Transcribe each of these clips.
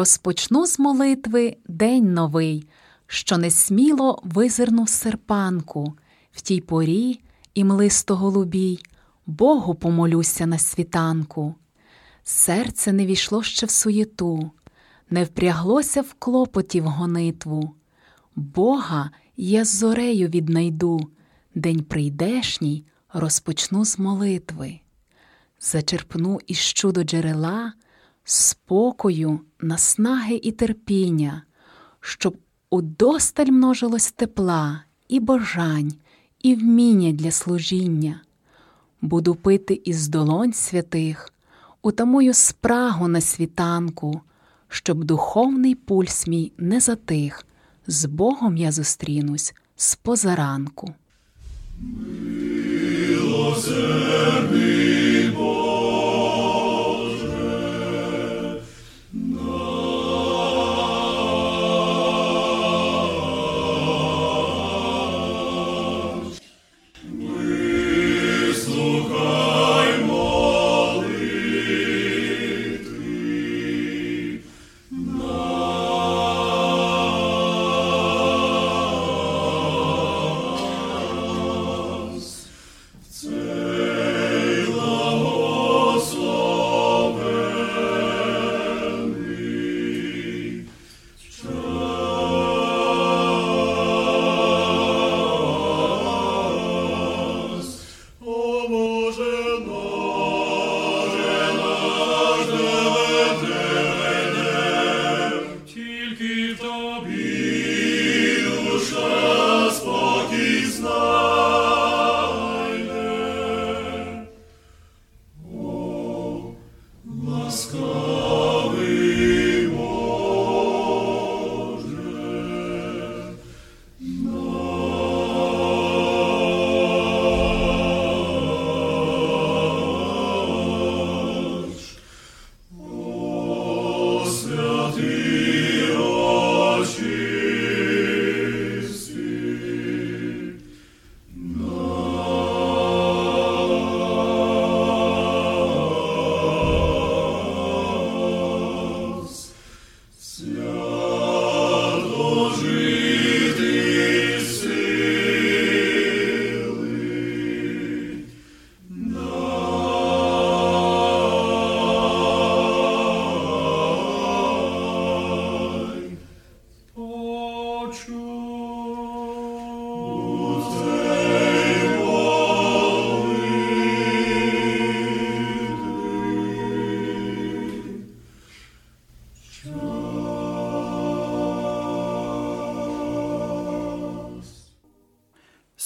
Розпочну з молитви день новий, що несміло визирнув серпанку, в тій порі і млисто голубій, Богу помолюся на світанку. Серце не війшло ще в суєту, не впряглося в клопоті в гонитву. Бога я з зорею віднайду, день прийдешній розпочну з молитви зачерпну із чудо джерела спокою, наснаги і терпіння, щоб удосталь множилось тепла і бажань, і вміння для служіння. Буду пити із долонь святих, утамую спрагу на світанку, щоб духовний пульс мій не затих, з Богом я зустрінусь з позаранку. Цей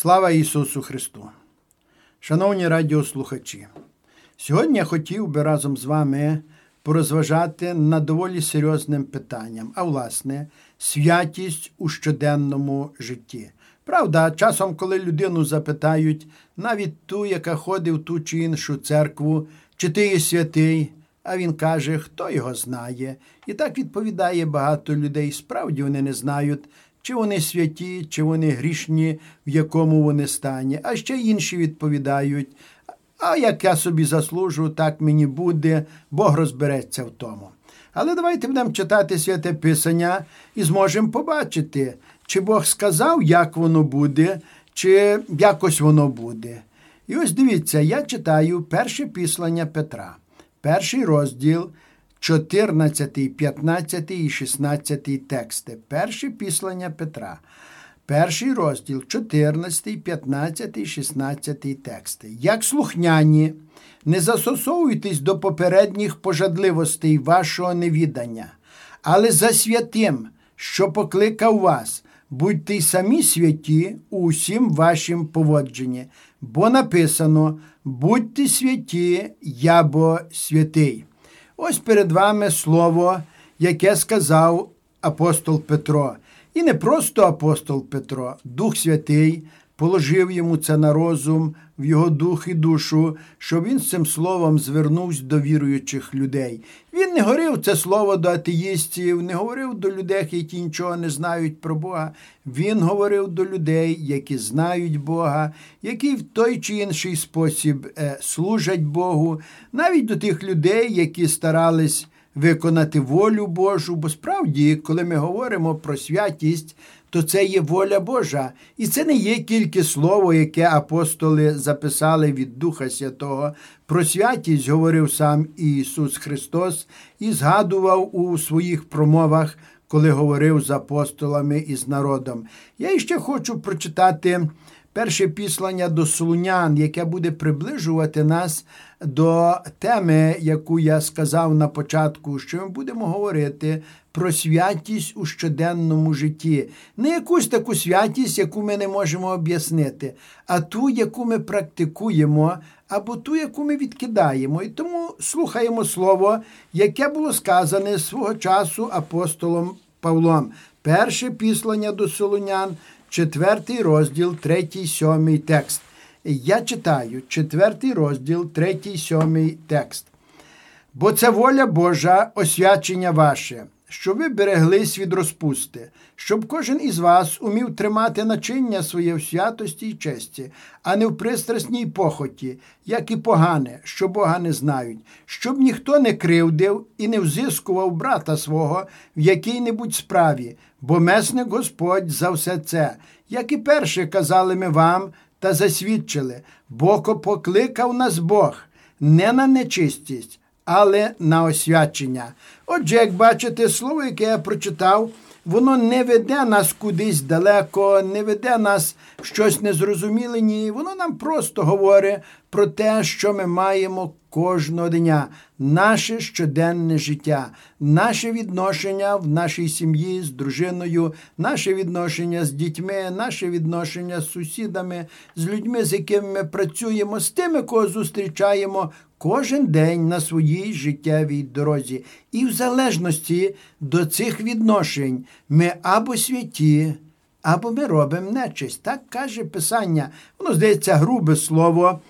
Слава Ісусу Христу! Шановні радіослухачі, сьогодні я хотів би разом з вами порозважати над доволі серйозним питанням, а власне, святість у щоденному житті. Правда, часом, коли людину запитають, навіть ту, яка ходить в ту чи іншу церкву, чи ти є святий, а він каже, хто його знає. І так відповідає багато людей. Справді вони не знають, чи вони святі, чи вони грішні, в якому вони стані. А ще інші відповідають. А як я собі заслужу, так мені буде, Бог розбереться в тому. Але давайте будемо читати святе Писання і зможемо побачити, чи Бог сказав, як воно буде, чи якось воно буде. І ось дивіться, я читаю перше післання Петра, перший розділ, 14, 15 і 16 тексти. Перше післання Петра. Перший розділ, 14, 15 і 16 тексти. Як слухняні, не засосовуйтесь до попередніх пожадливостей вашого невідання, але за святим, що покликав вас, будьте й самі святі у усім вашім поводженні, бо написано: будьте святі, я бо святий. Ось перед вами слово, яке сказав апостол Петро. І не просто апостол Петро, Дух Святий положив йому це на розум, в його дух і душу, щоб він з цим словом звернувся до віруючих людей. Він не говорив це слово до атеїстів, не говорив до людей, які нічого не знають про Бога. Він говорив до людей, які знають Бога, які в той чи інший спосіб е, служать Богу, навіть до тих людей, які старались виконати волю Божу, бо справді, коли ми говоримо про святість, то це є воля Божа. І це не є тільки слово, яке апостоли записали від Духа Святого. Про святість говорив сам Ісус Христос і згадував у своїх промовах, коли говорив з апостолами і з народом. Я ще хочу прочитати перше післання до Солунян, яке буде приближувати нас до теми, яку я сказав на початку, що ми будемо говорити про святість у щоденному житті. Не якусь таку святість, яку ми не можемо об'яснити, а ту, яку ми практикуємо, або ту, яку ми відкидаємо. І тому слухаємо слово, яке було сказане свого часу апостолом Павлом. Перше післання до Солонян, четвертий розділ, третій, сьомий текст. Я читаю четвертий розділ, третій, сьомий текст. Бо це воля Божа, освячення ваше, щоб ви береглись від розпусти, щоб кожен із вас умів тримати начиння своє в святості й честі, а не в пристрасній похоті, як і погане, що Бога не знають, щоб ніхто не кривдив і не взискував брата свого в якій-небудь справі, бо месник Господь за все це, як і перше казали ми вам та засвідчили, бо покликав нас Бог не на нечистість, але на освячення. Отже, як бачите, слово, яке я прочитав, воно не веде нас кудись далеко, не веде нас щось незрозуміле, ні. Воно нам просто говорить про те, що ми маємо кожного дня, наше щоденне життя, наше відношення в нашій сім'ї з дружиною, наше відношення з дітьми, наше відношення з сусідами, з людьми, з якими ми працюємо, з тими, кого зустрічаємо кожен день на своїй життєвій дорозі. І в залежності до цих відношень ми або святі, або ми робимо нечисть. Так каже Писання. Воно здається грубе слово.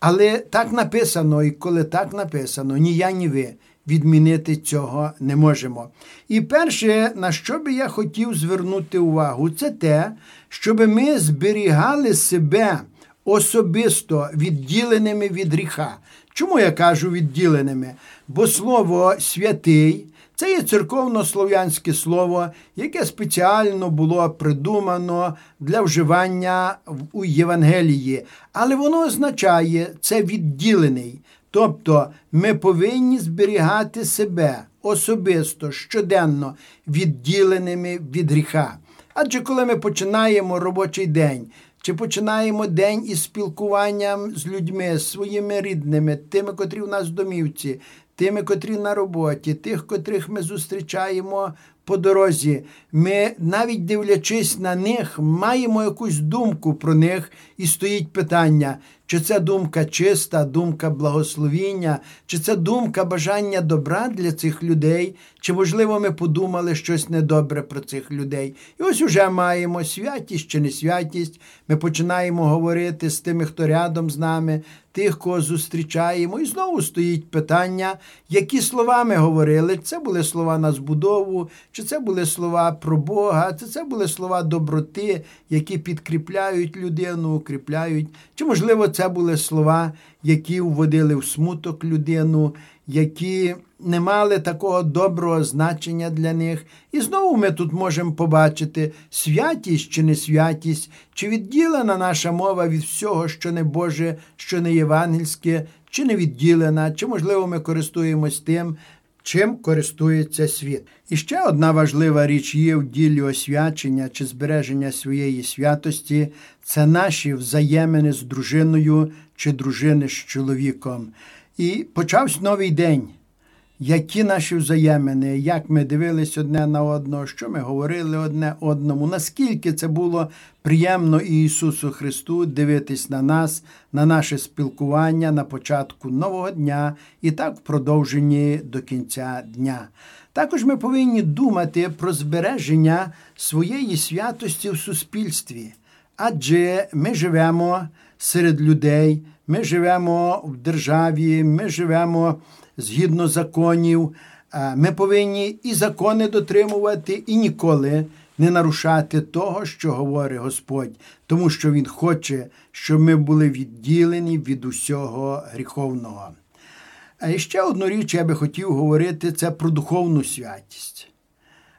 Але так написано, і коли так написано, ні я, ні ви відмінити цього не можемо. І перше, на що би я хотів звернути увагу, це те, щоб ми зберігали себе особисто відділеними від гріха. Чому я кажу відділеними? Бо слово святий це є церковно-слов'янське слово, яке спеціально було придумано для вживання у Євангелії, але воно означає це відділений. Тобто ми повинні зберігати себе особисто щоденно відділеними від гріха. Адже коли ми починаємо робочий день, чи починаємо день із спілкуванням з людьми, своїми рідними, тими, котрі в нас в домівці, тими, котрі на роботі, тих, котрих ми зустрічаємо по дорозі, ми, навіть дивлячись на них, маємо якусь думку про них, і стоїть питання, чи це думка чиста, думка благословіння, чи це думка бажання добра для цих людей, чи, можливо, ми подумали щось недобре про цих людей. І ось уже маємо святість чи не святість. Ми починаємо говорити з тими, хто рядом з нами, тих, кого зустрічаємо. І знову стоїть питання, які слова ми говорили. Це були слова на збудову, чи це були слова про Бога, чи це були слова доброти, які підкріпляють людину, укріпляють, чи, можливо, це були слова, які вводили в смуток людину, які не мали такого доброго значення для них. І знову ми тут можемо побачити святість чи не святість, чи відділена наша мова від всього, що не Боже, що не євангельське, чи не відділена, чи, можливо, ми користуємось тим. Чим користується світ. І ще одна важлива річ є в ділі освячення чи збереження своєї святості це наші взаємини з дружиною чи дружини з чоловіком. І почався новий день. Які наші взаємини, як ми дивились одне на одного, що ми говорили одне одному, наскільки це було приємно Ісусу Христу дивитись на нас, на наше спілкування на початку нового дня і так в продовженні до кінця дня. Також ми повинні думати про збереження своєї святості в суспільстві, адже ми живемо серед людей, ми живемо в державі, ми живемо згідно законів. Ми повинні і закони дотримувати, і ніколи не нарушати того, що говорить Господь, тому що Він хоче, щоб ми були відділені від усього гріховного. А ще одну річ я би хотів говорити це про духовну святість.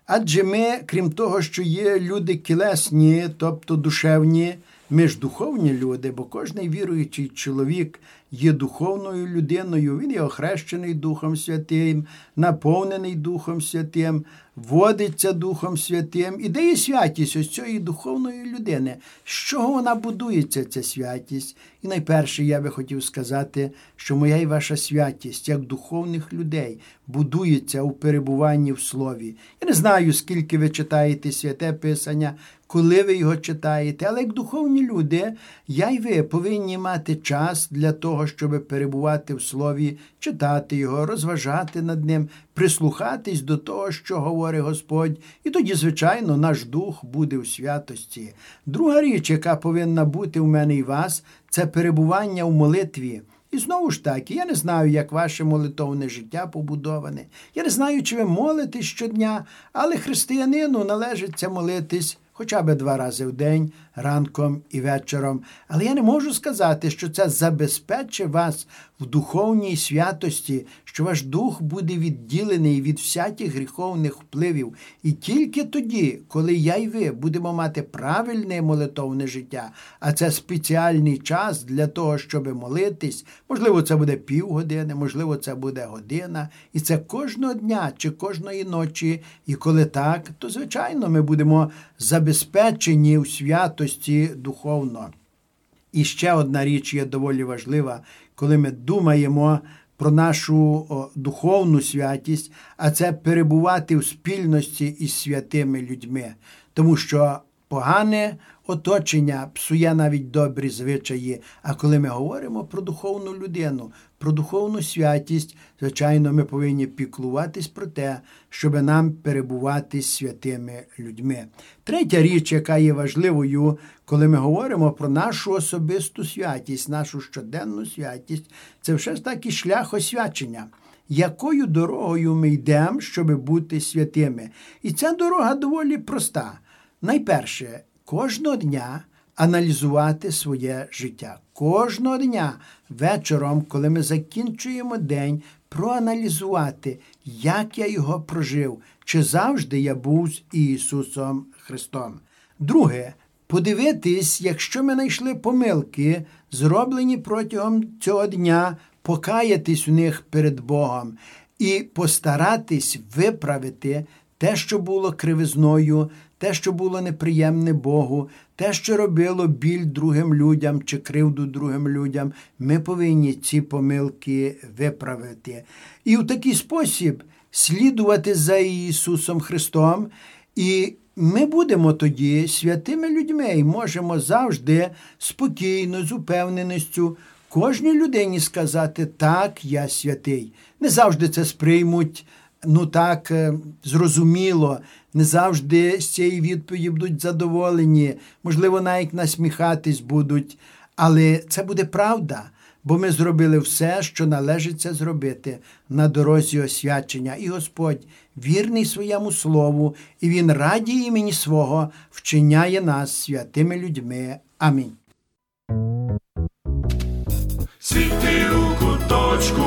Адже ми, крім того, що є люди кілесні, тобто душевні, ми ж духовні люди, бо кожний віруючий чоловік є духовною людиною, він є охрещений Духом Святим, наповнений Духом Святим, водиться Духом Святим. І де є святість ось цієї духовної людини? З чого вона будується, ця святість? І найперше я би хотів сказати, що моя і ваша святість, як духовних людей, будується у перебуванні в слові. Я не знаю, скільки ви читаєте святе Писання, коли ви його читаєте, але як духовні люди, я й ви повинні мати час для того, щоб перебувати в слові, читати його, розважати над ним, прислухатись до того, що говорить Господь, і тоді, звичайно, наш дух буде у святості. Друга річ, яка повинна бути у мене і вас, це перебування у молитві. І знову ж таки, я не знаю, як ваше молитовне життя побудоване. Я не знаю, чи ви молитесь щодня, але християнину належиться молитись хоча б два рази в день, ранком і вечором. Але я не можу сказати, що це забезпечить вас в духовній святості, що ваш дух буде відділений від всяких гріховних впливів. І тільки тоді, коли я й ви будемо мати правильне молитовне життя, а це спеціальний час для того, щоб молитись, можливо, це буде півгодини, можливо, це буде година, і це кожного дня чи кожної ночі. І коли так, то звичайно ми будемо забезпечені у святості духовно. І ще одна річ є доволі важлива, коли ми думаємо про нашу духовну святість, а це перебувати в спільності із святими людьми, тому що погане оточення псує навіть добрі звичаї. А коли ми говоримо про духовну людину, про духовну святість, звичайно, ми повинні піклуватись про те, щоб нам перебувати з святими людьми. Третя річ, яка є важливою, коли ми говоримо про нашу особисту святість, нашу щоденну святість, це все ж таки шлях освячення. Якою дорогою ми йдемо, щоб бути святими? І ця дорога доволі проста. Найперше, кожного дня аналізувати своє життя. Кожного дня вечором, коли ми закінчуємо день, проаналізувати, як я його прожив, чи завжди я був з Ісусом Христом. Друге, подивитись, якщо ми знайшли помилки, зроблені протягом цього дня, покаятись у них перед Богом і постаратись виправити те, що було кривизною, те, що було неприємне Богу, те, що робило біль другим людям чи кривду другим людям, ми повинні ці помилки виправити. І в такий спосіб слідувати за Ісусом Христом, і ми будемо тоді святими людьми і можемо завжди спокійно, з упевненістю кожній людині сказати так, я святий. Не завжди це сприймуть. Ну так е, зрозуміло, не завжди з цієї відповіді будуть задоволені, можливо, навіть насміхатись будуть, але це буде правда, бо ми зробили все, що належиться зробити на дорозі освячення. І Господь вірний своєму слову, і Він раді імені свого вчиняє нас святими людьми. Амінь. Світи у куточку,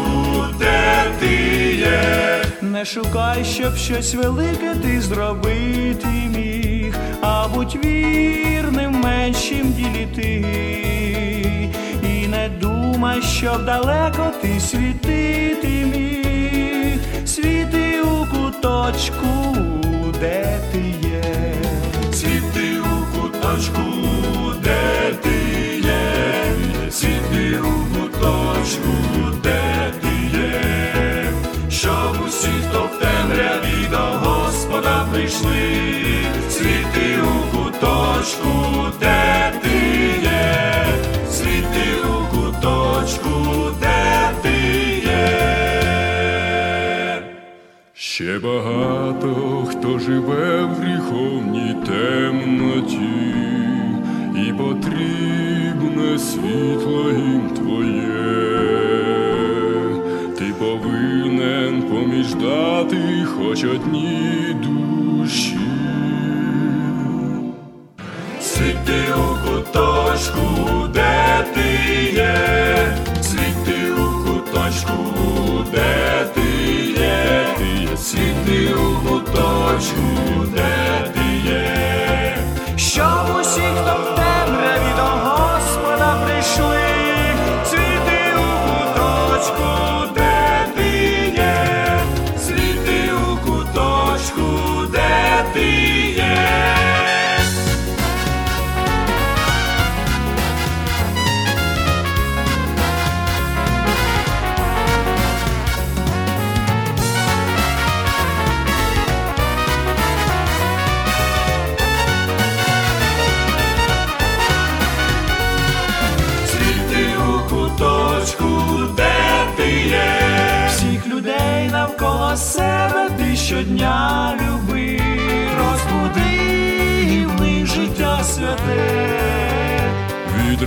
де ти є. Не шукай, щоб щось велике ти зробити міг, а будь вірним в меншім ділі ти. І не думай, щоб далеко ти світити міг, світи у куточку, де ти є. Світи у куточку, де ти куточку, де ти є. Щоб усі, хто в темряві до Господа прийшли. Світи у куточку, де ти є. Світи у куточку, де ти є. Ще багато хто живе в гріховній темноті, і потрібне світло їм твоє. Поміждати хоч одній душі. Світи у куточку, де ти є, світи у куточку, де ти є, ти є, світи у куточку, де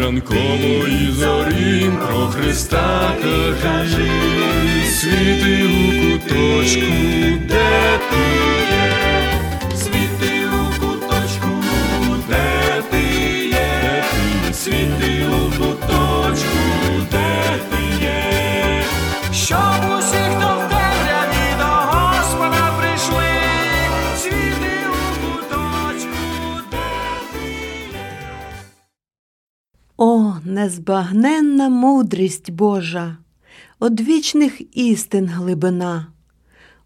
ранкової зорі про Христа кажи, світи у куточку, де ти є. Незбагненна мудрість Божа, одвічних істин глибина,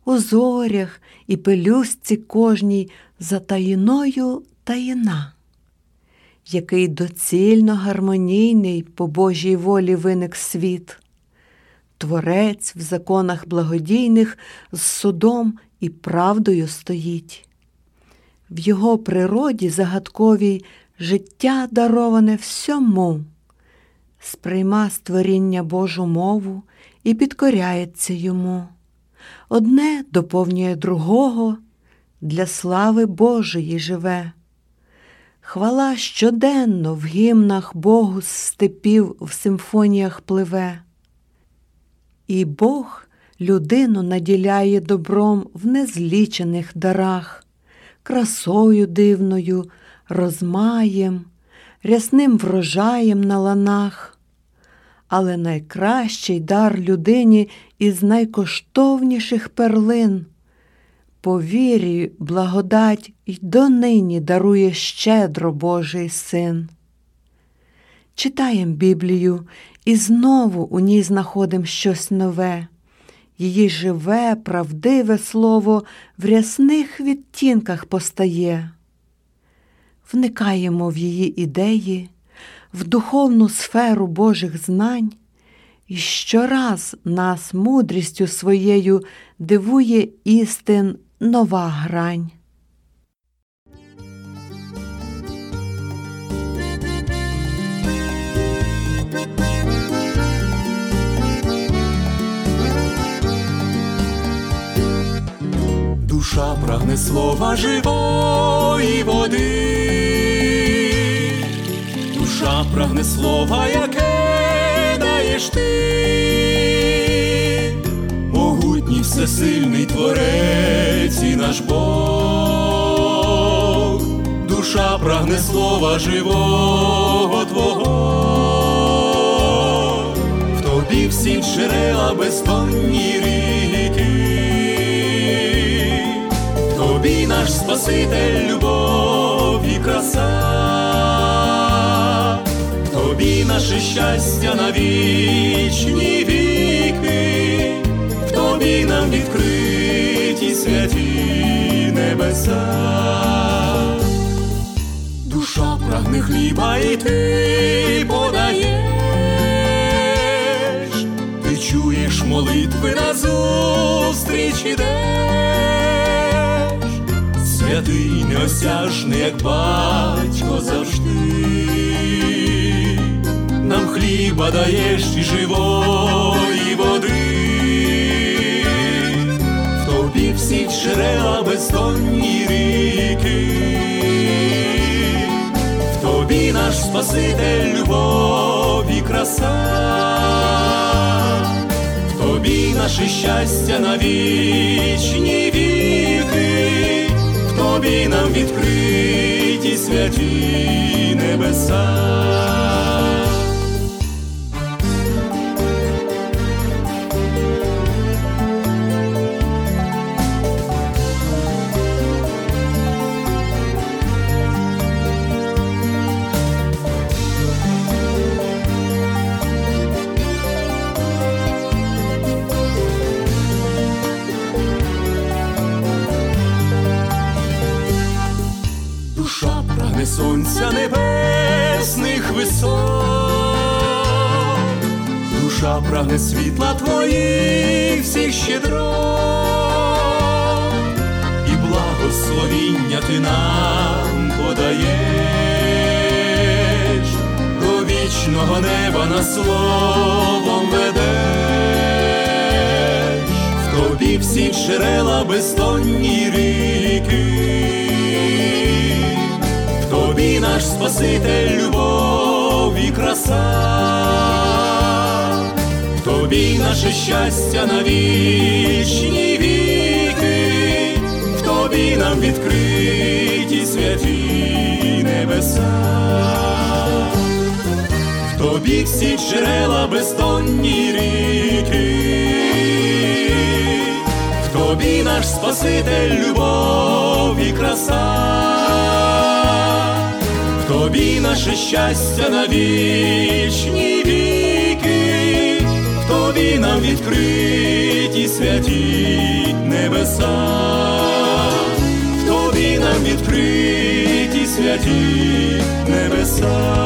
у зорях і пелюстці кожній затаїною таїна, який доцільно гармонійний по Божій волі виник світ, Творець в законах благодійних з судом і правдою стоїть. В його природі загадковій життя дароване всьому, сприйма створіння Божу мову і підкоряється йому. Одне доповнює другого, для слави Божої живе. Хвала щоденно в гімнах Богу з степів в симфоніях пливе. І Бог людину наділяє добром в незлічених дарах, красою дивною, розмаєм, рясним врожаєм на ланах. Але найкращий дар людині із найкоштовніших перлин. По вірі благодать й донині дарує щедро Божий син. Читаєм Біблію і знову у ній знаходимо щось нове. Її живе, правдиве слово в рясних відтінках постає. Вникаємо в її ідеї, в духовну сферу Божих знань І щораз нас мудрістю своєю дивує істин нова грань. Прагне слова живої води, душа прагне слова, яке даєш ти, могутній всесильний творець і наш Бог, душа прагне слова живого Твого, в тобі всі джерела бездонні ріки. Наш Спаситель, любов і краса, Тобі наше щастя на вічні віки, в Тобі нам відкриті святі небеса. Душа прагне хліба і ти подаєш, ти чуєш молитви назустріч ідеш святий неосяжний, як батько завжди, нам хліба даєш і живої води, в тобі всі джерела бездонні ріки, в тобі наш Спаситель, любов і краса. В Тобі наше щастя на вічні віки, тобі нам відкриті святі небеса. Прагне світла твоїх всіх щедрот, і благословіння ти нам подаєш, до вічного неба на словом ведеш, в тобі всі джерела бездонні ріки. В тобі наш Спаситель, любов і краса, тобі наше щастя на вічні віки, в тобі нам відкриті святі небеса, в тобі всі джерела бездонні ріки, в тобі наш Спаситель, любов і краса. Тобі наше щастя на вічні відкриті святі небеса, в тобі нам відкриті святі небеса.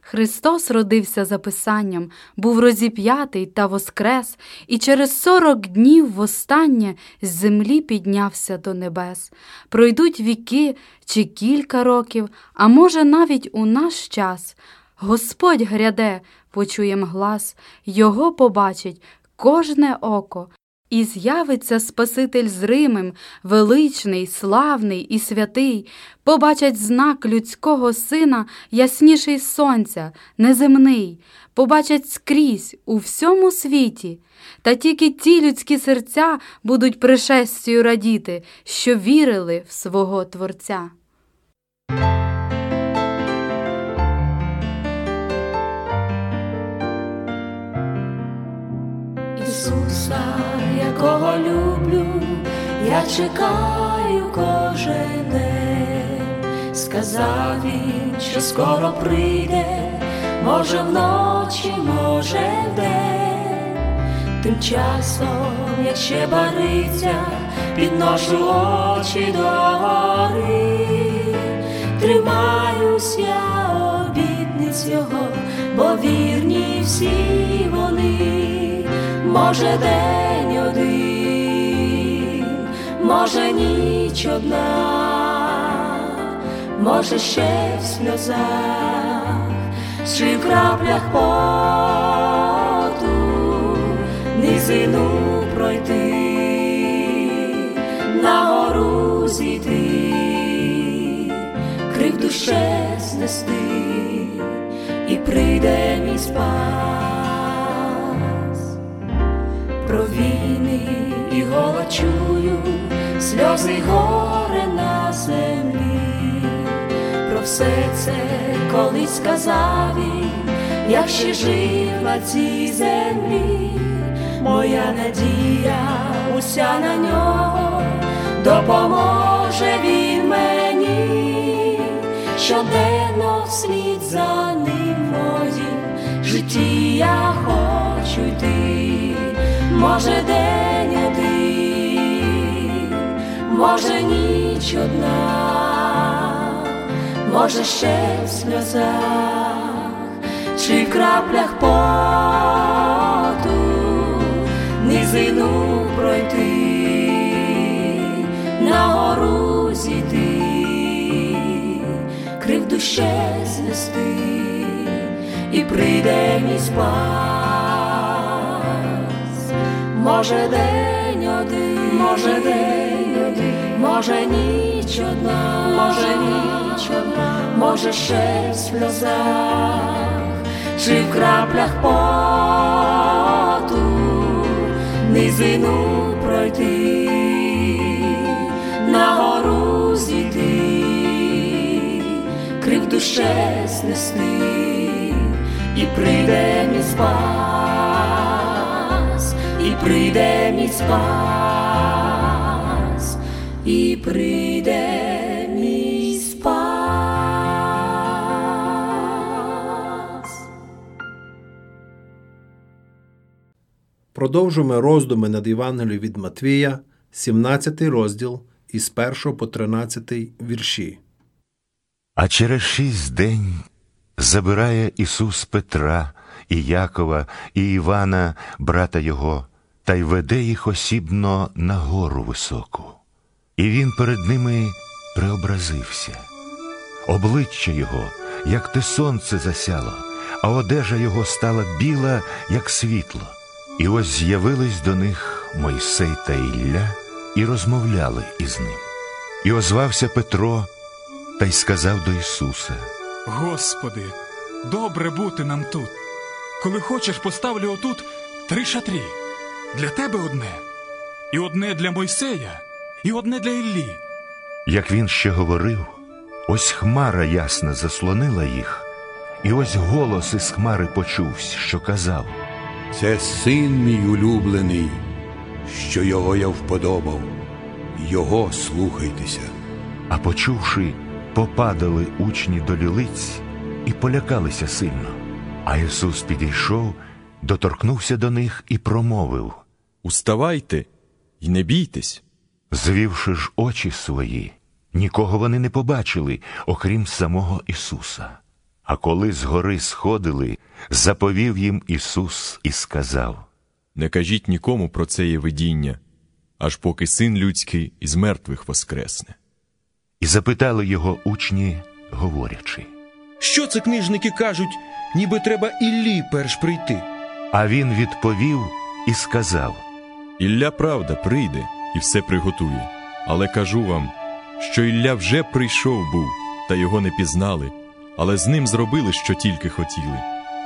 Христос родився за Писанням, був розіп'ятий та воскрес, і через сорок днів востаннє з землі піднявся до небес. Пройдуть віки чи кілька років, а може, навіть у наш час. Господь гряде, почуєм глас, Його побачить кожне око. І з'явиться Спаситель зримим, величний, славний і святий, побачать знак людського сина, ясніший сонця, неземний, побачать скрізь у всьому світі. Та тільки ті людські серця будуть пришестю радіти, що вірили в свого Творця. Ісуса, якого люблю, я чекаю кожен день. Сказав він, що скоро прийде, може вночі, може вдень. Тим часом, як ще бариться, підношу очі до гори, тримаюсь я сердець його, бо вірні всі вони, може день один, може ніч одна, може ще в сльозах, чи в краплях поту низину пройти, на гору зійти, кривду ще знести, і прийде мій спас про війни і голод чую, сльози горе на землі, про все це колись сказав він, як ще жив на цій землі, моя надія уся на нього, допоможе він мені, щоденно вслід за ним моїм житті я хочу йти, може день один, може ніч одна, може ще в сльозах, чи в краплях поту низину пройти, на гору зійти, кривду ще знести, і прийде мій спас. Може день один, може день один, може ніч одна, може ніч одна, може ще в сльозах, чи в краплях поту низину пройти, на гору зійти, кривду ще знести, і прийде мій спас, і прийде мій спас, і прийде мій спас. Продовжуємо роздуми над Євангелією від Матвія, 17 розділ із 1 по 13 вірші. А через шість день забирає Ісус Петра і Якова і Івана, брата його, та й веде їх осібно на гору високу. І він перед ними преобразився. Обличчя його, як те сонце засяло, а одежа його стала біла, як світло. І ось з'явились до них Мойсей та Ілля і розмовляли із ним. І озвався Петро та й сказав до Ісуса. Господи, добре бути нам тут. Коли хочеш, поставлю отут три шатрі. Для тебе одне, і одне для Мойсея, і одне для Іллі. Як він ще говорив, ось хмара ясна заслонила їх, і ось голос із хмари почувся, що казав. Це син мій улюблений, що його я вподобав. Його слухайтеся. А почувши, попадали учні до лілиць і полякалися сильно. А Ісус підійшов, доторкнувся до них і промовив, Уставайте і не бійтесь. звівши ж очі свої, нікого вони не побачили, окрім самого Ісуса. А коли з гори сходили, заповів їм Ісус і сказав. Не кажіть нікому про це є видіння, аж поки син людський із мертвих воскресне. І запитали його учні, говорячи. Що це книжники кажуть, ніби треба Іллі перш прийти? А він відповів і сказав: Ілля правда прийде і все приготує. Але кажу вам, що Ілля вже прийшов був, та його не пізнали, але з ним зробили, що тільки хотіли.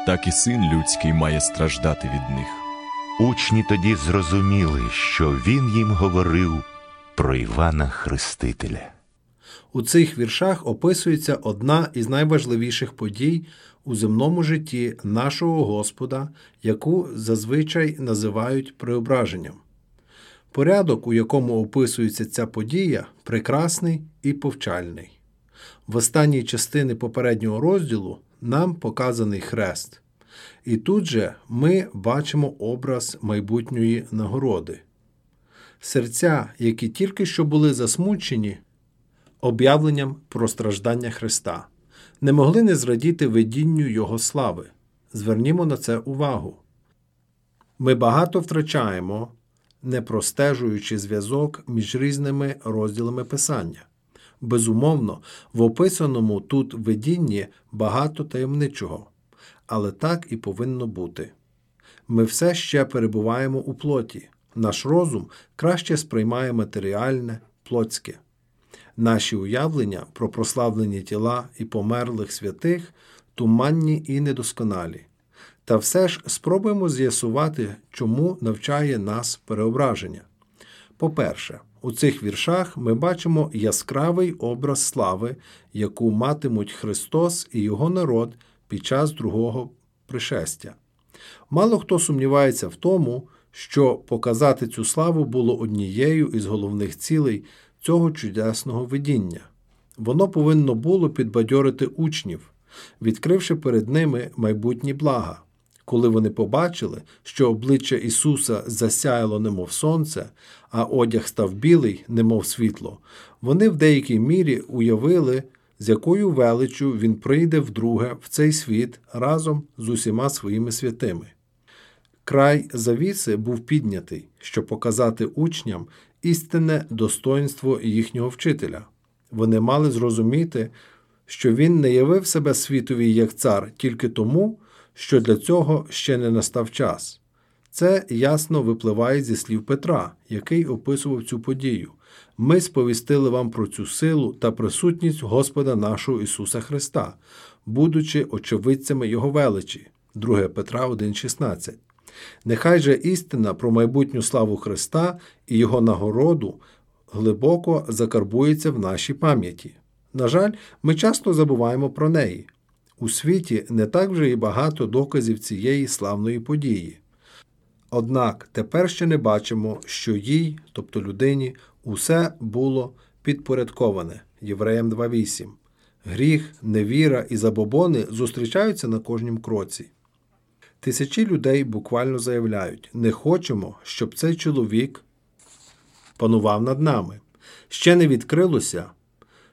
Так і син людський має страждати від них. Учні тоді зрозуміли, що він їм говорив про Івана Хрестителя. У цих віршах описується одна із найважливіших подій у земному житті нашого Господа, яку зазвичай називають преображенням. Порядок, у якому описується ця подія, прекрасний і повчальний. В останній частині попереднього розділу нам показаний хрест. І тут же ми бачимо образ майбутньої нагороди. Серця, які тільки що були засмучені, об'явленням про страждання Христа. не могли не зрадіти видінню Його слави. Звернімо на це увагу. Ми багато втрачаємо, не простежуючи зв'язок між різними розділами Писання. Безумовно, в описаному тут видінні багато таємничого, але так і повинно бути. Ми все ще перебуваємо у плоті. Наш розум краще сприймає матеріальне, плотське. Наші уявлення про прославлені тіла і померлих святих туманні і недосконалі. Та все ж спробуємо з'ясувати, чому навчає нас переображення. По-перше, у цих віршах ми бачимо яскравий образ слави, яку матимуть Христос і Його народ під час другого пришестя. Мало хто сумнівається в тому, що показати цю славу було однією із головних цілей цього чудесного видіння. Воно повинно було підбадьорити учнів, відкривши перед ними майбутні блага. Коли вони побачили, що обличчя Ісуса засяяло, немов сонце, а одяг став білий, немов світло, вони в деякій мірі уявили, з якою величчю Він прийде вдруге в цей світ разом з усіма своїми святими. Край завіси був піднятий, щоб показати учням істинне достоинство їхнього вчителя. Вони мали зрозуміти, що він не явив себе світові як цар тільки тому, що для цього ще не настав час. Це ясно випливає зі слів Петра, який описував цю подію. Ми сповістили вам про цю силу та присутність Господа нашого Ісуса Христа, будучи очевидцями Його величі. 2 Петра 1,16. Нехай же істина про майбутню славу Христа і Його нагороду глибоко закарбується в нашій пам'яті. На жаль, ми часто забуваємо про неї. У світі не так вже і багато доказів цієї славної події. Однак тепер ще не бачимо, що їй, тобто людині, усе було підпорядковане Євреям 2.8. Гріх, невіра і забобони зустрічаються на кожнім кроці. Тисячі людей буквально заявляють: не хочемо, щоб цей чоловік панував над нами. Ще не відкрилося,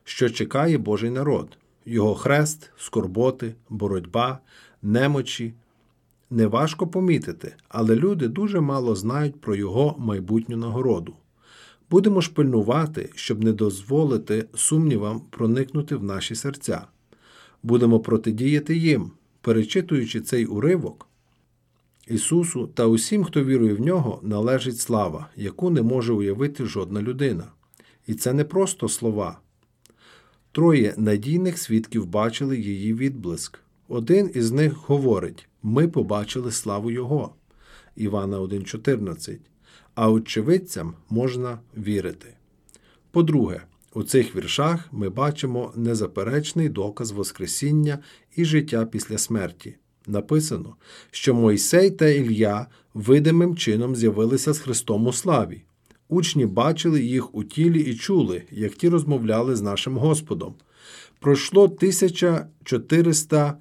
що чекає Божий народ, його хрест, скорботи, боротьба, немочі. Неважко помітити, але люди дуже мало знають про його майбутню нагороду. Будемо ж пильнувати, щоб не дозволити сумнівам проникнути в наші серця. Будемо протидіяти їм, перечитуючи цей уривок. Ісусу та усім, хто вірує в нього, належить слава, яку не може уявити жодна людина. І це не просто слова. Троє надійних свідків бачили її відблиск. Один із них говорить: Ми побачили славу Його. Івана 1,14. А очевидцям можна вірити. По-друге, у цих віршах ми бачимо незаперечний доказ Воскресіння і життя після смерті. Написано, що Мойсей та Ілля видимим чином з'явилися з Христом у славі. Учні бачили їх у тілі і чули, як ті розмовляли з нашим Господом. Пройшло 1400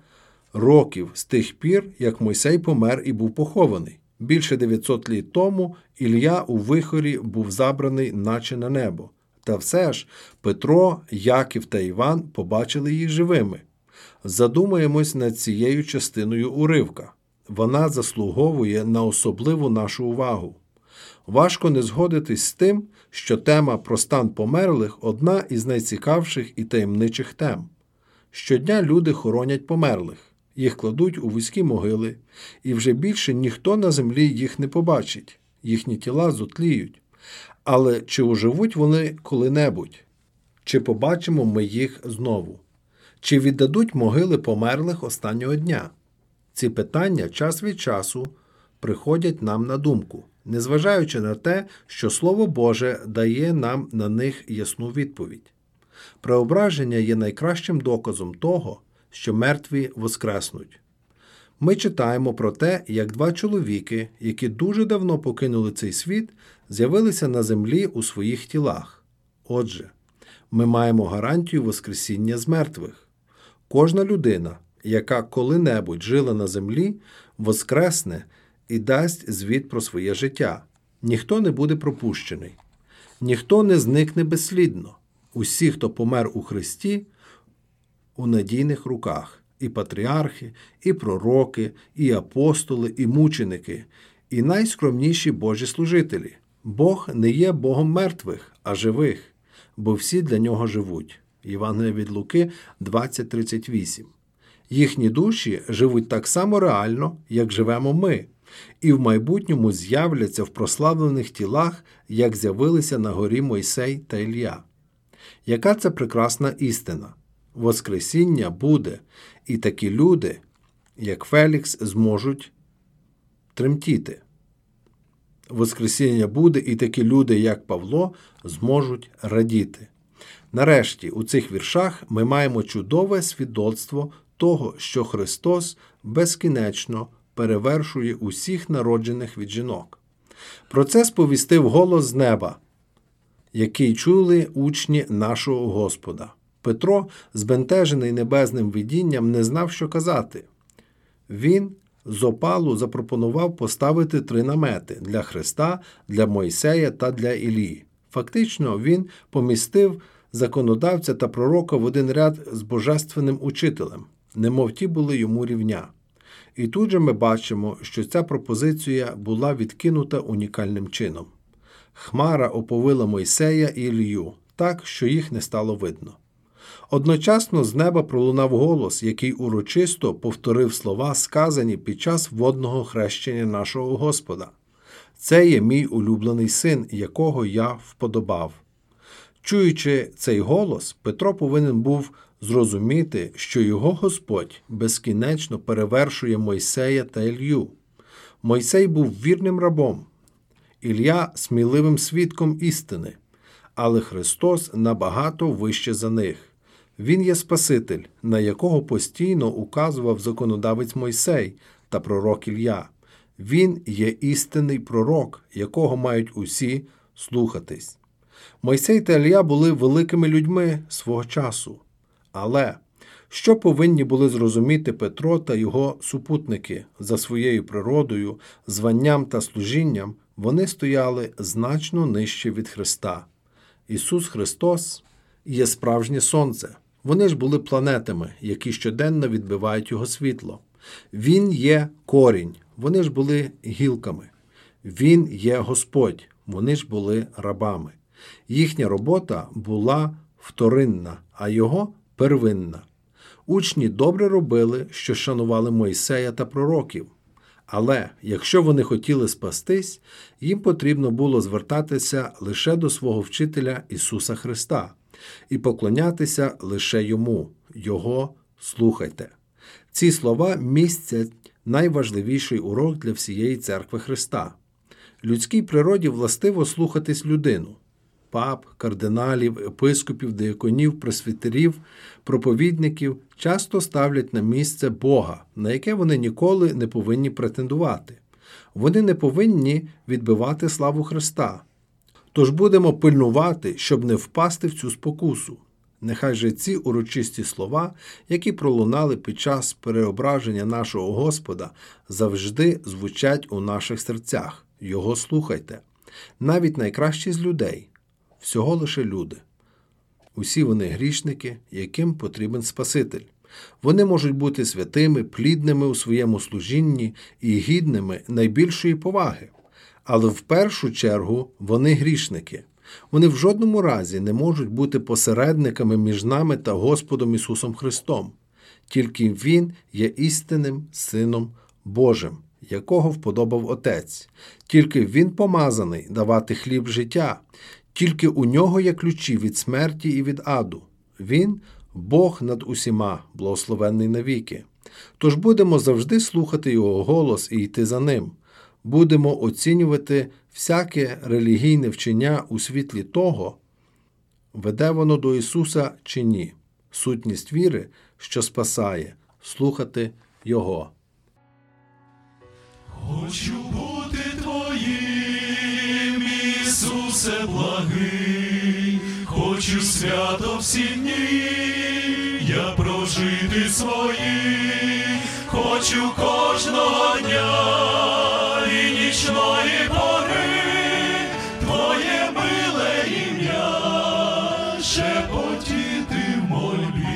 років з тих пір, як Мойсей помер і був похований. Більше 900 літ тому Ілля у вихорі був забраний, наче на небо. Та все ж Петро, Яків та Іван побачили їх живими. Задумаємось над цією частиною уривка. Вона заслуговує на особливу нашу увагу. Важко не згодитись з тим, що тема про стан померлих одна із найцікавших і таємничих тем. Щодня люди хоронять померлих, їх кладуть у вузькі могили, і вже більше ніхто на землі їх не побачить, їхні тіла зотліють. Але чи оживуть вони коли-небудь? Чи побачимо ми їх знову? Чи віддадуть могили померлих останнього дня? Ці питання час від часу приходять нам на думку, незважаючи на те, що Слово Боже дає нам на них ясну відповідь. Преображення є найкращим доказом того, що мертві воскреснуть. Ми читаємо про те, як два чоловіки, які дуже давно покинули цей світ, з'явилися на землі у своїх тілах. Отже, ми маємо гарантію Воскресіння з мертвих. Кожна людина, яка коли-небудь жила на землі, воскресне і дасть звіт про своє життя. Ніхто не буде пропущений, ніхто не зникне безслідно. Усі, хто помер у Христі, у надійних руках і патріархи, і пророки, і апостоли, і мученики, і найскромніші Божі служителі. Бог не є Богом мертвих, а живих, бо всі для нього живуть. Євангелія від Луки 20.38. Їхні душі живуть так само реально, як живемо ми, і в майбутньому з'являться в прославлених тілах, як з'явилися на горі Мойсей та Ілля. Яка це прекрасна істина? Воскресіння буде, і такі люди, як Фелікс, зможуть тремтіти. Воскресіння буде, і такі люди, як Павло, зможуть радіти. Нарешті, у цих віршах ми маємо чудове свідоцтво того, що Христос безкінечно перевершує усіх народжених від жінок. Про це сповістив голос з неба, який чули учні нашого Господа. Петро, збентежений небезним видінням, не знав, що казати. Він з опалу запропонував поставити три намети для Христа, для Мойсея та для Ілії. Фактично, він помістив законодавця та пророка в один ряд з божественним учителем, немов ті були йому рівня. І тут же ми бачимо, що ця пропозиція була відкинута унікальним чином. Хмара оповила Мойсея і Ілію так, що їх не стало видно. Одночасно з неба пролунав голос, який урочисто повторив слова, сказані під час водного хрещення нашого Господа. Це є мій улюблений син, якого я вподобав. Чуючи цей голос, Петро повинен був зрозуміти, що його Господь безкінечно перевершує Мойсея та Ілью. Мойсей був вірним рабом, Ілля сміливим свідком істини, але Христос набагато вище за них. Він є Спаситель, на якого постійно указував законодавець Мойсей та пророк Ілля. Він є істинний пророк, якого мають усі слухатись. Мойсей та Ілля були великими людьми свого часу. Але що повинні були зрозуміти Петро та його супутники за своєю природою, званням та служінням, вони стояли значно нижче від Христа. Ісус Христос є справжнє Сонце. Вони ж були планетами, які щоденно відбивають Його світло. Він є корінь, вони ж були гілками. Він є Господь, вони ж були рабами. Їхня робота була вторинна, а його первинна. Учні добре робили, що шанували Мойсея та пророків. Але якщо вони хотіли спастись, їм потрібно було звертатися лише до свого вчителя Ісуса Христа і поклонятися лише йому, Його слухайте. Ці слова містять найважливіший урок для всієї церкви Христа. Людській природі властиво слухатись людину пап, кардиналів, епископів, деяконів, пресвітерів, проповідників часто ставлять на місце Бога, на яке вони ніколи не повинні претендувати. Вони не повинні відбивати славу Христа. Тож будемо пильнувати, щоб не впасти в цю спокусу. Нехай же ці урочисті слова, які пролунали під час переображення нашого Господа, завжди звучать у наших серцях. Його слухайте. Навіть найкращі з людей всього лише люди. Усі вони грішники, яким потрібен Спаситель. Вони можуть бути святими, плідними у своєму служінні і гідними найбільшої поваги. Але в першу чергу вони грішники. Вони в жодному разі не можуть бути посередниками між нами та Господом Ісусом Христом. Тільки Він є істинним Сином Божим, якого вподобав Отець. Тільки Він помазаний давати хліб життя, тільки у нього є ключі від смерті і від аду. Він Бог над усіма, благословенний навіки. Тож будемо завжди слухати Його голос і йти за ним. Будемо оцінювати всяке релігійне вчення у світлі того, веде воно до Ісуса чи ні, сутність віри, що спасає, слухати Його. Хочу бути твоїм, всеблагий, хочу свято всі дні, я прожити свої, хочу кожного дня і нічної пори, твоє миле ім'я шепотіти в мольбі.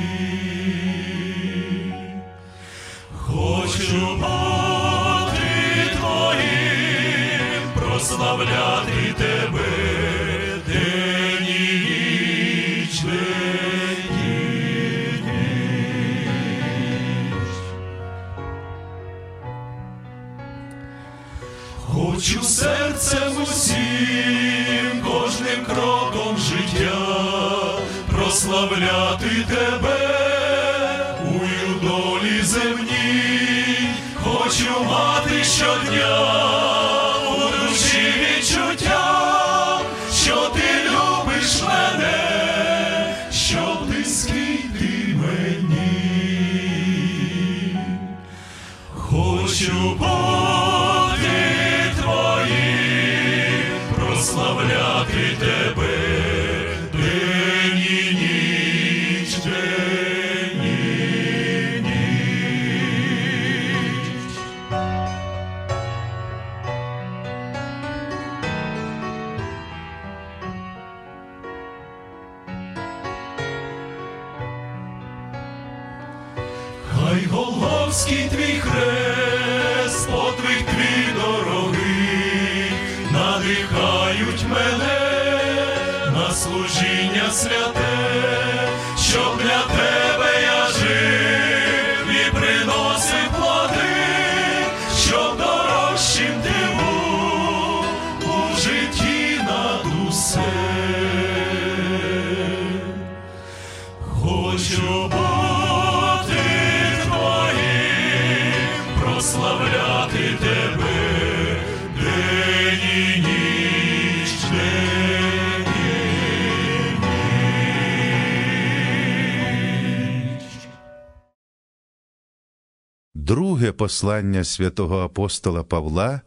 Хочу бути твоїм прославляти. Хочу серцем усім, кожним кроком життя прославляти тебе у долі земній, хочу мати щодня Друге послання святого апостола Павла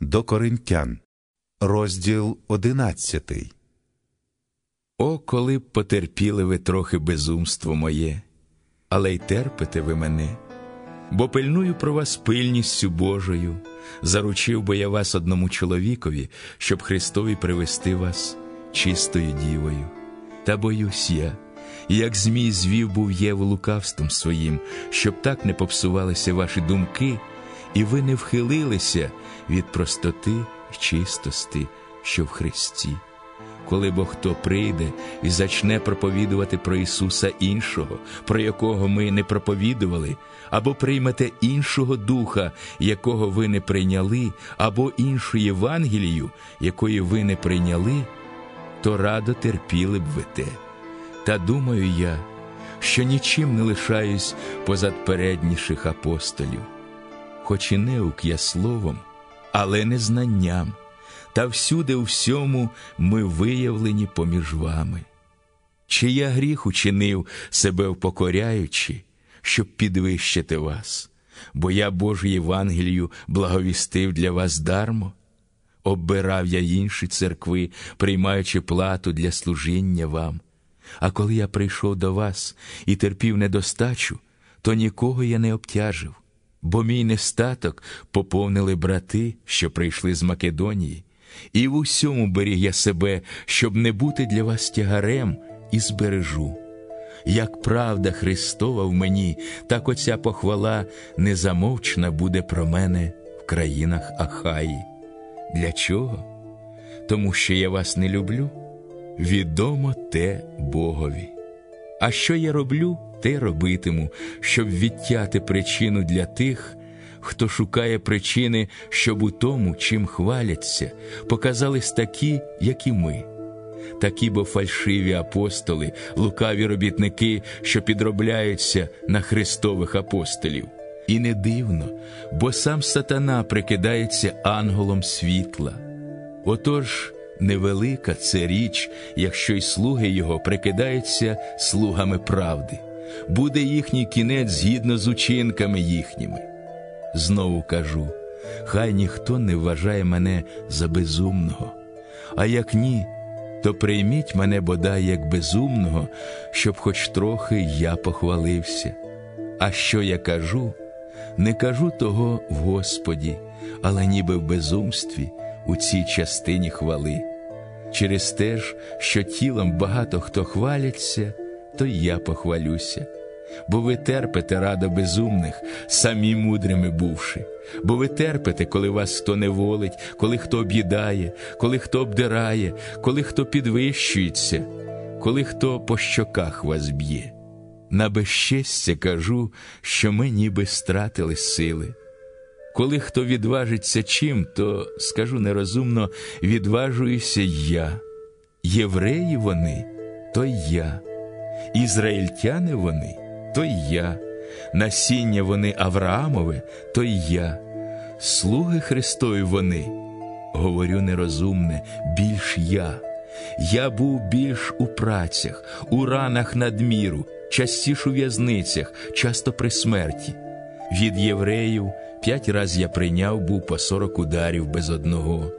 до Коринтян, розділ одинадцятий. О, коли б потерпіли ви трохи безумство моє, але й терпите ви мене, бо пильную про вас пильністю Божою, заручив би я вас одному чоловікові, щоб Христові привести вас чистою дівою. Та боюсь я, як Змій звів був Єву лукавством своїм, щоб так не попсувалися ваші думки, і ви не вхилилися від простоти й чистости, що в Христі коли бо хто прийде і зачне проповідувати про Ісуса іншого, про якого ми не проповідували, або приймете іншого духа, якого ви не прийняли, або іншу Євангелію, якої ви не прийняли, то радо терпіли б ви те. Та думаю я, що нічим не лишаюсь позад передніших апостолів, хоч і неук я словом, але не знанням та всюди у всьому ми виявлені поміж вами. Чи я гріх учинив, себе впокоряючи, щоб підвищити вас, бо я Божу Євангелію благовістив для вас дармо? Оббирав я інші церкви, приймаючи плату для служіння вам. А коли я прийшов до вас і терпів недостачу, то нікого я не обтяжив, бо мій нестаток поповнили брати, що прийшли з Македонії, і в усьому беріг я себе, щоб не бути для вас тягарем, і збережу. Як правда Христова в мені, так оця похвала незамовчна буде про мене в країнах Ахаї. Для чого? Тому що я вас не люблю? Відомо те Богові. А що я роблю, те робитиму, щоб відтяти причину для тих, хто шукає причини, щоб у тому, чим хваляться, показались такі, як і ми. Такі бо фальшиві апостоли, лукаві робітники, що підробляються на Христових апостолів. І не дивно, бо сам сатана прикидається ангелом світла. Отож, невелика це річ, якщо й слуги його прикидаються слугами правди, буде їхній кінець згідно з учинками їхніми. Знову кажу, хай ніхто не вважає мене за безумного, а як ні, то прийміть мене бодай як безумного, щоб хоч трохи я похвалився. А що я кажу, не кажу того в Господі, але ніби в безумстві у цій частині хвали. Через те ж, що тілом багато хто хваляться, то й я похвалюся. бо ви терпите рада безумних, самі мудрими бувши, бо ви терпите, коли вас хто неволить, коли хто об'їдає, коли хто обдирає, коли хто підвищується, коли хто по щоках вас б'є. На безчестя кажу, що ми ніби стратили сили. Коли хто відважиться чим, то скажу нерозумно, відважуюся я. Євреї вони, то я, ізраїльтяни вони, то я, насіння вони Авраамове, то я, слуги Христові вони, говорю нерозумне, більш я. Я був більш у працях, у ранах надміру, частіш у в'язницях, часто при смерті. Від євреїв п'ять раз я прийняв був по сорок ударів без одного.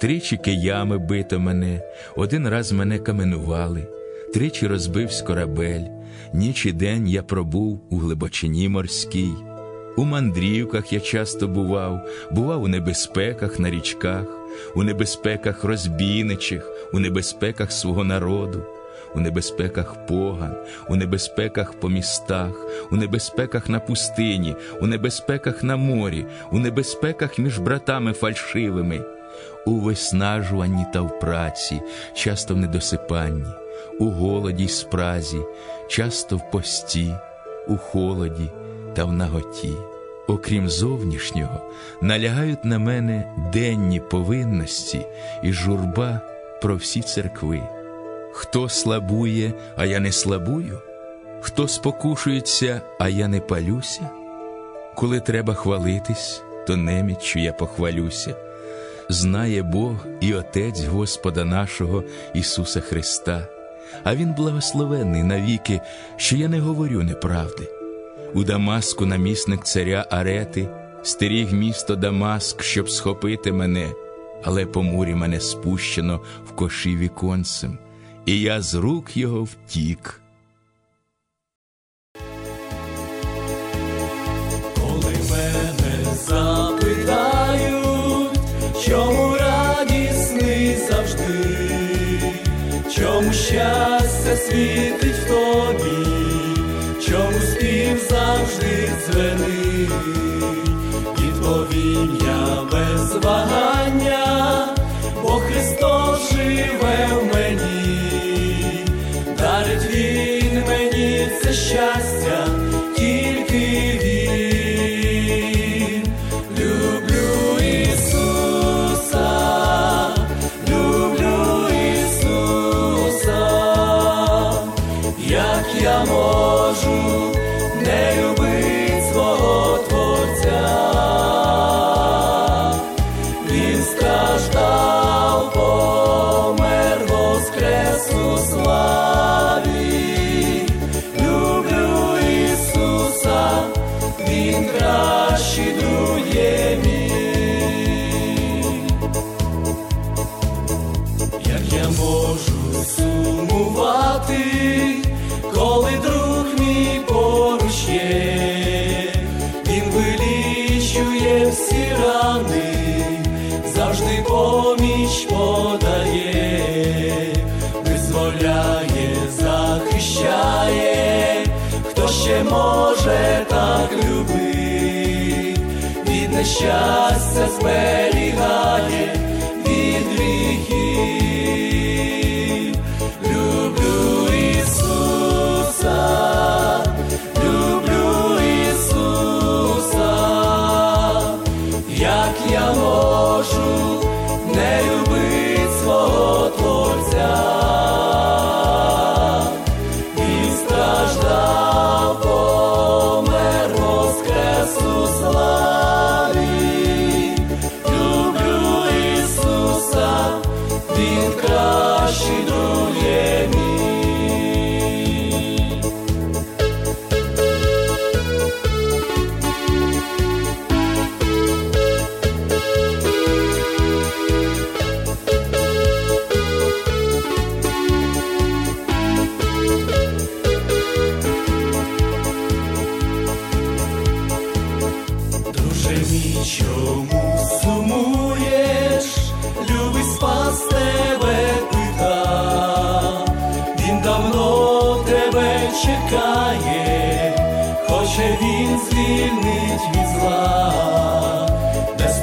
Тричі киями бито мене, один раз мене каменували, тричі розбивсь корабель, ніч і день я пробув у глибочині морській. У мандрівках я часто бував, бував у небезпеках на річках, у небезпеках розбійничих, у небезпеках свого народу, у небезпеках поган, у небезпеках по містах, у небезпеках на пустині, у небезпеках на морі, у небезпеках між братами фальшивими, у виснажуванні та в праці, часто в недосипанні, у голоді й спразі, часто в пості, у холоді та в наготі. Окрім зовнішнього, налягають на мене денні повинності і журба про всі церкви. Хто слабує, а я не слабую, хто спокушується, а я не палюся. Коли треба хвалитись, то неміччю я похвалюся. Знає Бог і Отець Господа нашого Ісуса Христа, а Він благословений навіки, що я не говорю неправди. У Дамаску намісник царя Арети стеріг місто Дамаск, щоб схопити мене, але по мурі мене спущено в коші віконцем, і я з рук його втік. Коли мене запитають, чому радісний завжди, чому щастя світить в тобі, чому спів завжди дзвенить, відповім я без вагання, від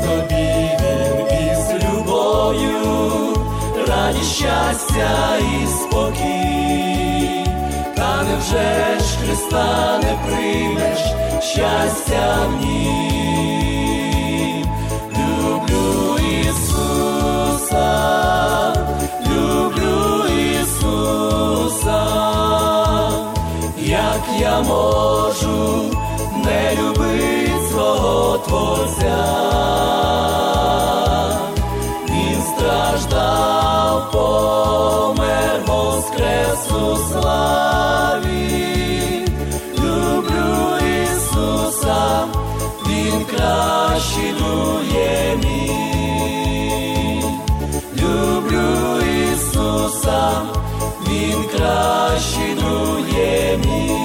тобі він із любов'ю, радість щастя і спокій, та невже ж Христа не приймеш щастя в нім? Люблю Ісуса, люблю Ісуса, як я можу не свого Творця. Він страждав, помер, воскрес у славі. Люблю Ісуса, Він кращий друге мій. Люблю Ісуса, Він кращий друге мій.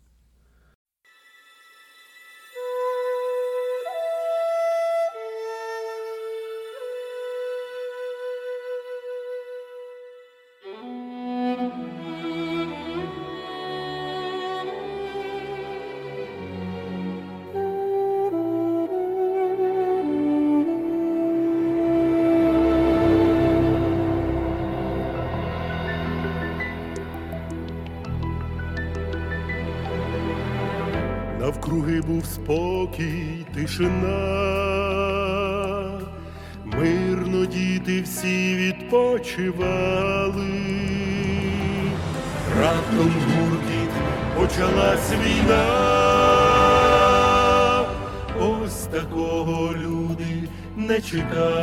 Тишина, мирно діти всі відпочивали, раптом гуркіт почалась війна, ось такого люди не чекали,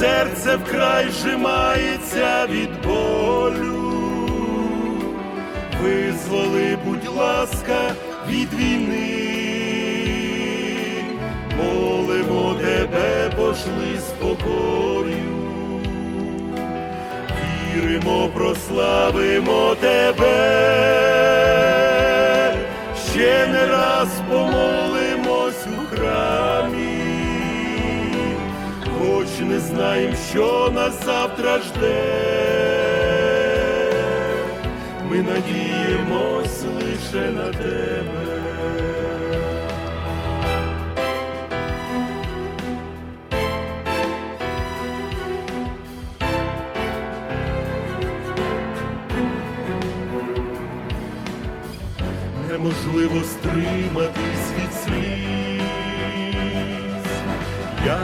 серце вкрай жимається від болю, визволи, будь ласка, від війни, молимо тебе, пошли спокою, віримо, прославимо тебе, ще не раз помолимось у храмі не знаєм, що нас завтра жде, ми надіємось лише на тебе. Неможливо стриматись від сліз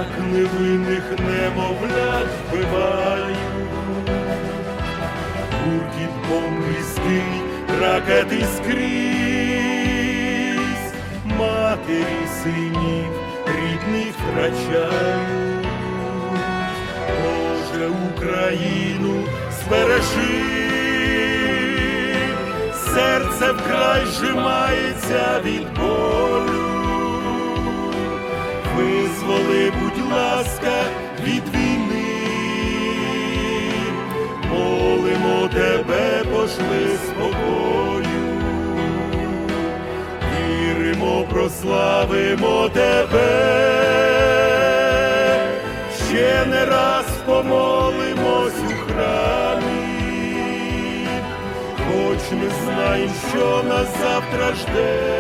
як невинних немовлят вбивають, гуркіт бомб різкий, ракети скрізь, матері синів рідних втрачають, Боже Україну збережи, серце вкрай жимається від болю. Визволи, будь ласка від війни, молимо тебе, пошли спокою, віримо, прославимо тебе, ще не раз помолимось у храмі, хоч ми знаємо, що нас завтра жде.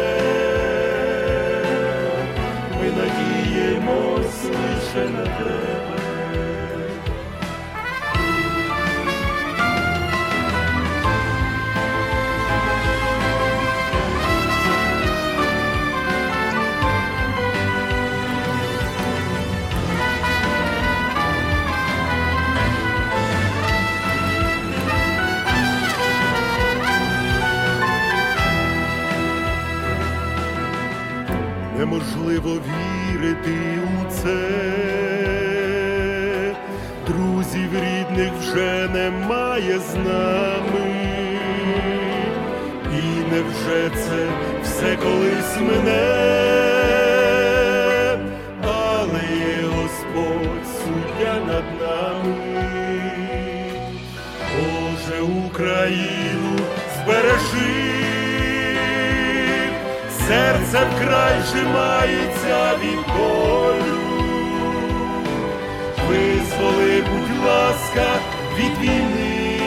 Ми надіємо надіємось лише вірити у це, друзів рідних вже немає з нами, і невже це все колись мине, але Господь суддя над нами, Боже Україну збережи серце вкрай жимається від болю, визволи, будь ласка, від війни,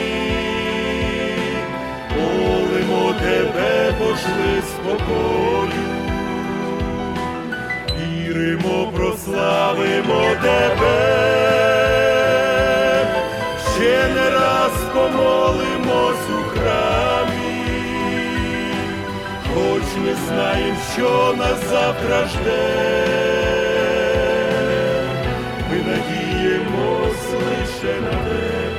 молимо тебе, пошли спокою, віримо, прославимо тебе, ще не раз помолимось хоч не знаєм, що нас завтра жде, ми надіємось лише на тебе.